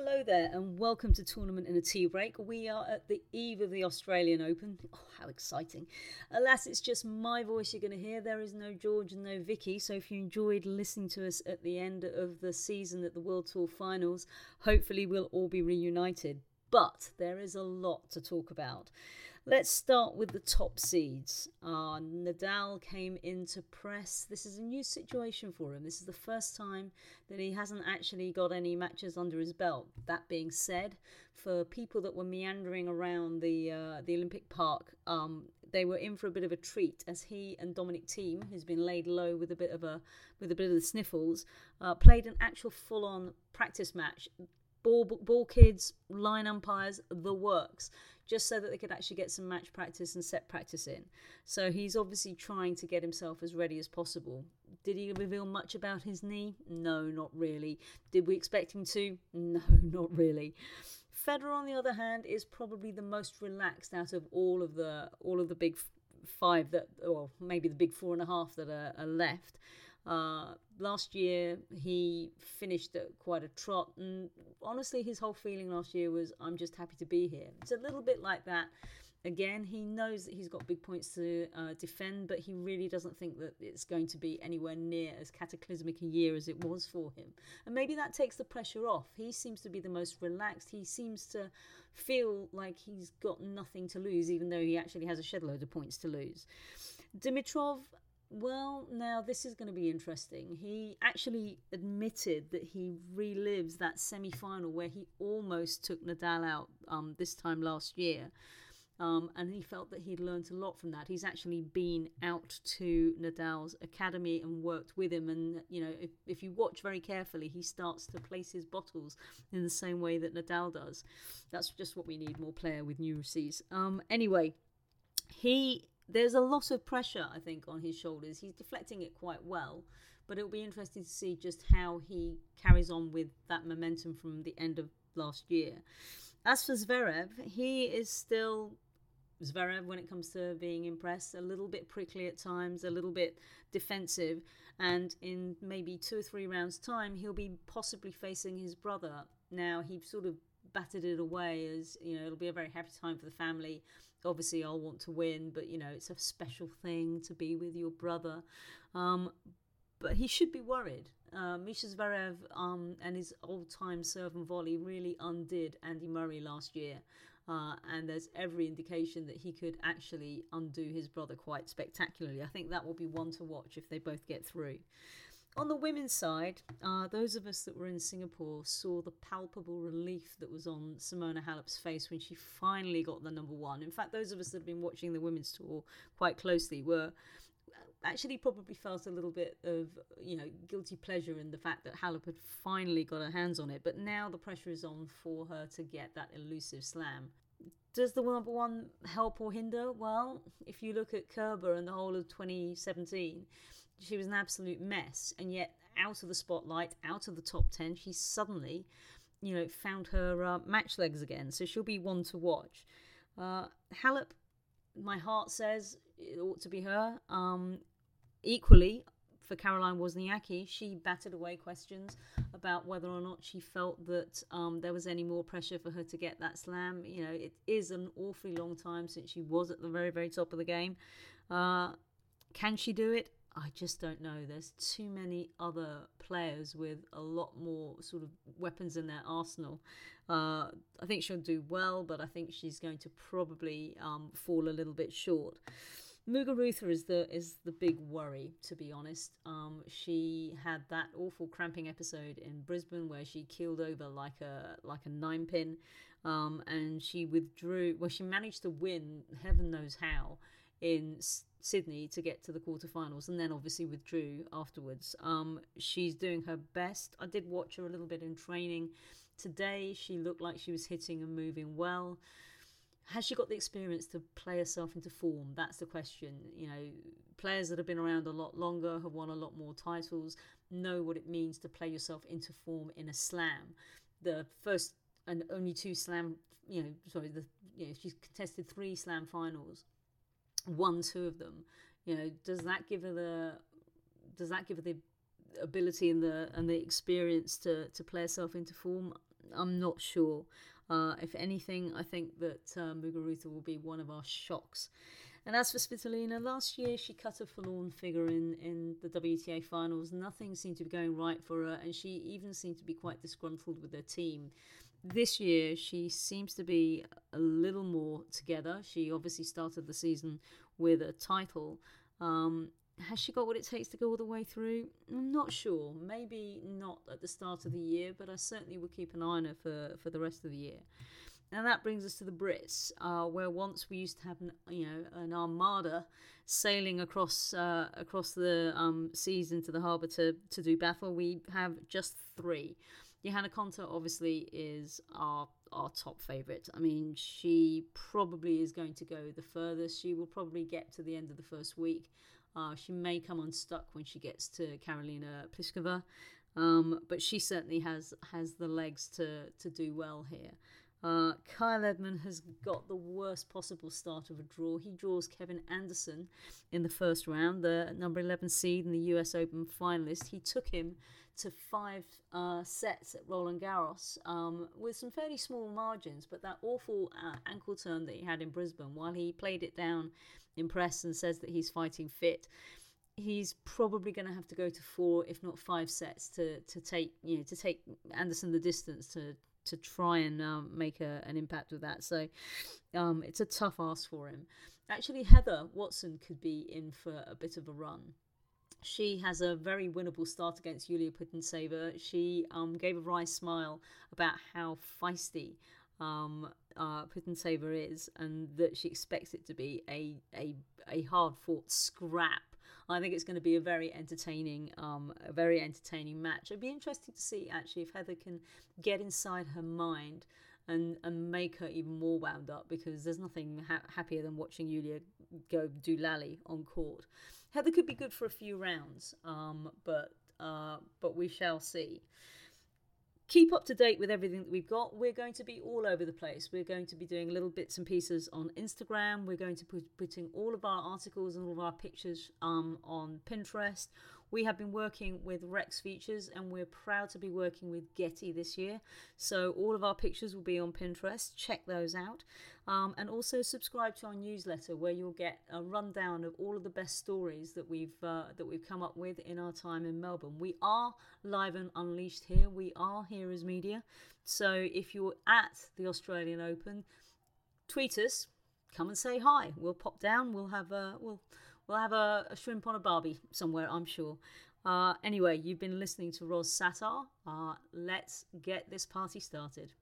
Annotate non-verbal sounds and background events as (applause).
Hello there, and welcome to Tournament in a Tea Break. We are at the eve of the Australian Open. (laughs) Oh, how exciting! Alas, it's just my voice you're going to hear. There is no George and no Vicky, so if you enjoyed listening to us at the end of the season at the World Tour finals, hopefully we'll all be reunited. But there is a lot to talk about. Let's start with the top seeds. Uh, Nadal came into press. This is a new situation for him. This is the first time that he hasn't actually got any matches under his belt. That being said, for people that were meandering around the uh, the Olympic Park, um, they were in for a bit of a treat as he and Dominic Thiem, who's been laid low with a bit of a with a bit of the sniffles, uh, played an actual full-on practice match. Ball, ball kids, line umpires, the works just so that they could actually get some match practice and set practice in. So he's obviously trying to get himself as ready as possible. Did he reveal much about his knee? No, not really. Did we expect him to? No, (laughs) not really. Federer, on the other hand, is probably the most relaxed out of all of the all of the big five that, or maybe the big four and a half that are, are left. Uh, last year, he finished at quite a trot, and honestly, his whole feeling last year was, I'm just happy to be here. It's a little bit like that. Again, he knows that he's got big points to uh, defend, but he really doesn't think that it's going to be anywhere near as cataclysmic a year as it was for him. And maybe that takes the pressure off. He seems to be the most relaxed. He seems to feel like he's got nothing to lose, even though he actually has a shed load of points to lose. Dimitrov, well, now this is going to be interesting. He actually admitted that he relives that semi final where he almost took Nadal out um, this time last year. Um, and he felt that he'd learned a lot from that. He's actually been out to Nadal's academy and worked with him. And, you know, if, if you watch very carefully, he starts to place his bottles in the same way that Nadal does. That's just what we need more player with neuroses. Um, anyway, he there's a lot of pressure, I think, on his shoulders. He's deflecting it quite well, but it'll be interesting to see just how he carries on with that momentum from the end of last year. As for Zverev, he is still Zverev when it comes to being impressed, a little bit prickly at times, a little bit defensive, and in maybe two or three rounds' time, he'll be possibly facing his brother. Now, he sort of batted it away as, you know, it'll be a very happy time for the family obviously I'll want to win, but you know, it's a special thing to be with your brother. Um, but he should be worried. Uh, Mischa Zverev um, and his old time serve and volley really undid Andy Murray last year. Uh, and there's every indication that he could actually undo his brother quite spectacularly. I think that will be one to watch if they both get through. On the women's side, uh, those of us that were in Singapore saw the palpable relief that was on Simona Halep's face when she finally got the number one. In fact, those of us that have been watching the women's tour quite closely were actually probably felt a little bit of you know guilty pleasure in the fact that Halep had finally got her hands on it, but now the pressure is on for her to get that elusive slam. Does the number one help or hinder? Well, if you look at Kerber and the whole of 2017, she was an absolute mess, and yet out of the spotlight, out of the top ten, she suddenly, you know, found her uh, match legs again. So she'll be one to watch. Uh, Halep, my heart says it ought to be her. Um, equally, for Caroline Wozniacki, she batted away questions about whether or not she felt that um, there was any more pressure for her to get that slam. You know, it is an awfully long time since she was at the very, very top of the game. Uh, can she do it? I just don't know. There's too many other players with a lot more sort of weapons in their arsenal. Uh, I think she'll do well, but I think she's going to probably um, fall a little bit short. Muguruza is the is the big worry, to be honest. Um, she had that awful cramping episode in Brisbane where she keeled over like a like a nine pin, um, and she withdrew. Well, she managed to win, heaven knows how, in Sydney to get to the quarterfinals, and then obviously withdrew afterwards. Um, she's doing her best. I did watch her a little bit in training today. She looked like she was hitting and moving well. Has she got the experience to play herself into form? That's the question. You know, players that have been around a lot longer, have won a lot more titles, know what it means to play yourself into form in a slam. The first and only two slam, you know, sorry, the you know, she's contested three slam finals won two of them. You know, does that give her the does that give her the ability and the and the experience to to play herself into form? I'm not sure. Uh, if anything, I think that uh, Muguruza will be one of our shocks. And as for Svitolina, last year she cut a forlorn figure in, in the WTA finals. Nothing seemed to be going right for her, and she even seemed to be quite disgruntled with her team. This year, she seems to be a little more together. She obviously started the season with a title. Um, has she got what it takes to go all the way through? I'm not sure. Maybe not at the start of the year, but I certainly will keep an eye on her for, for the rest of the year. And that brings us to the Brits, uh, where once we used to have an, you know an armada sailing across uh, across the um, seas into the harbour to, to do battle. We have just three. Johanna Konta obviously is our our top favourite. I mean, she probably is going to go the furthest. She will probably get to the end of the first week. Uh, she may come unstuck when she gets to Karolina Pliskova, um, but she certainly has has the legs to to do well here. Uh, Kyle Edmund has got the worst possible start of a draw. He draws Kevin Anderson in the first round, the number 11 seed and the US Open finalist. He took him to five uh, sets at Roland Garros um, with some fairly small margins, but that awful uh, ankle turn that he had in Brisbane, while he played it down in press and says that he's fighting fit, he's probably going to have to go to four, if not five sets to to take you know to take Anderson the distance to to try and um, make a, an impact with that. So um, it's a tough ask for him. Actually, Heather Watson could be in for a bit of a run. She has a very winnable start against Yulia Putintseva. She um, gave a wry smile about how feisty um, uh, is, and that she expects it to be a a, a hard fought scrap I think it's going to be a very entertaining, um, a very entertaining match. It'd be interesting to see actually if Heather can get inside her mind and and make her even more wound up because there's nothing ha- happier than watching Yulia go do lally on court. Heather could be good for a few rounds, um, but uh, but we shall see keep up to date with everything that we've got. We're going to be all over the place. We're going to be doing little bits and pieces on Instagram. We're going to be putting all of our articles and all of our pictures um, on Pinterest. We have been working with Rex Features and we're proud to be working with Getty this year. So all of our pictures will be on Pinterest. Check those out. Um, and also subscribe to our newsletter where you'll get a rundown of all of the best stories that we've uh, that we've come up with in our time in Melbourne. We are live and unleashed here. We are here as media. So if you're at the Australian Open, tweet us, come and say hi. We'll pop down. We'll have a we'll we'll have a, a shrimp on a barbie somewhere. I'm sure. Uh, anyway, you've been listening to Ros Satar. Uh, let's get this party started.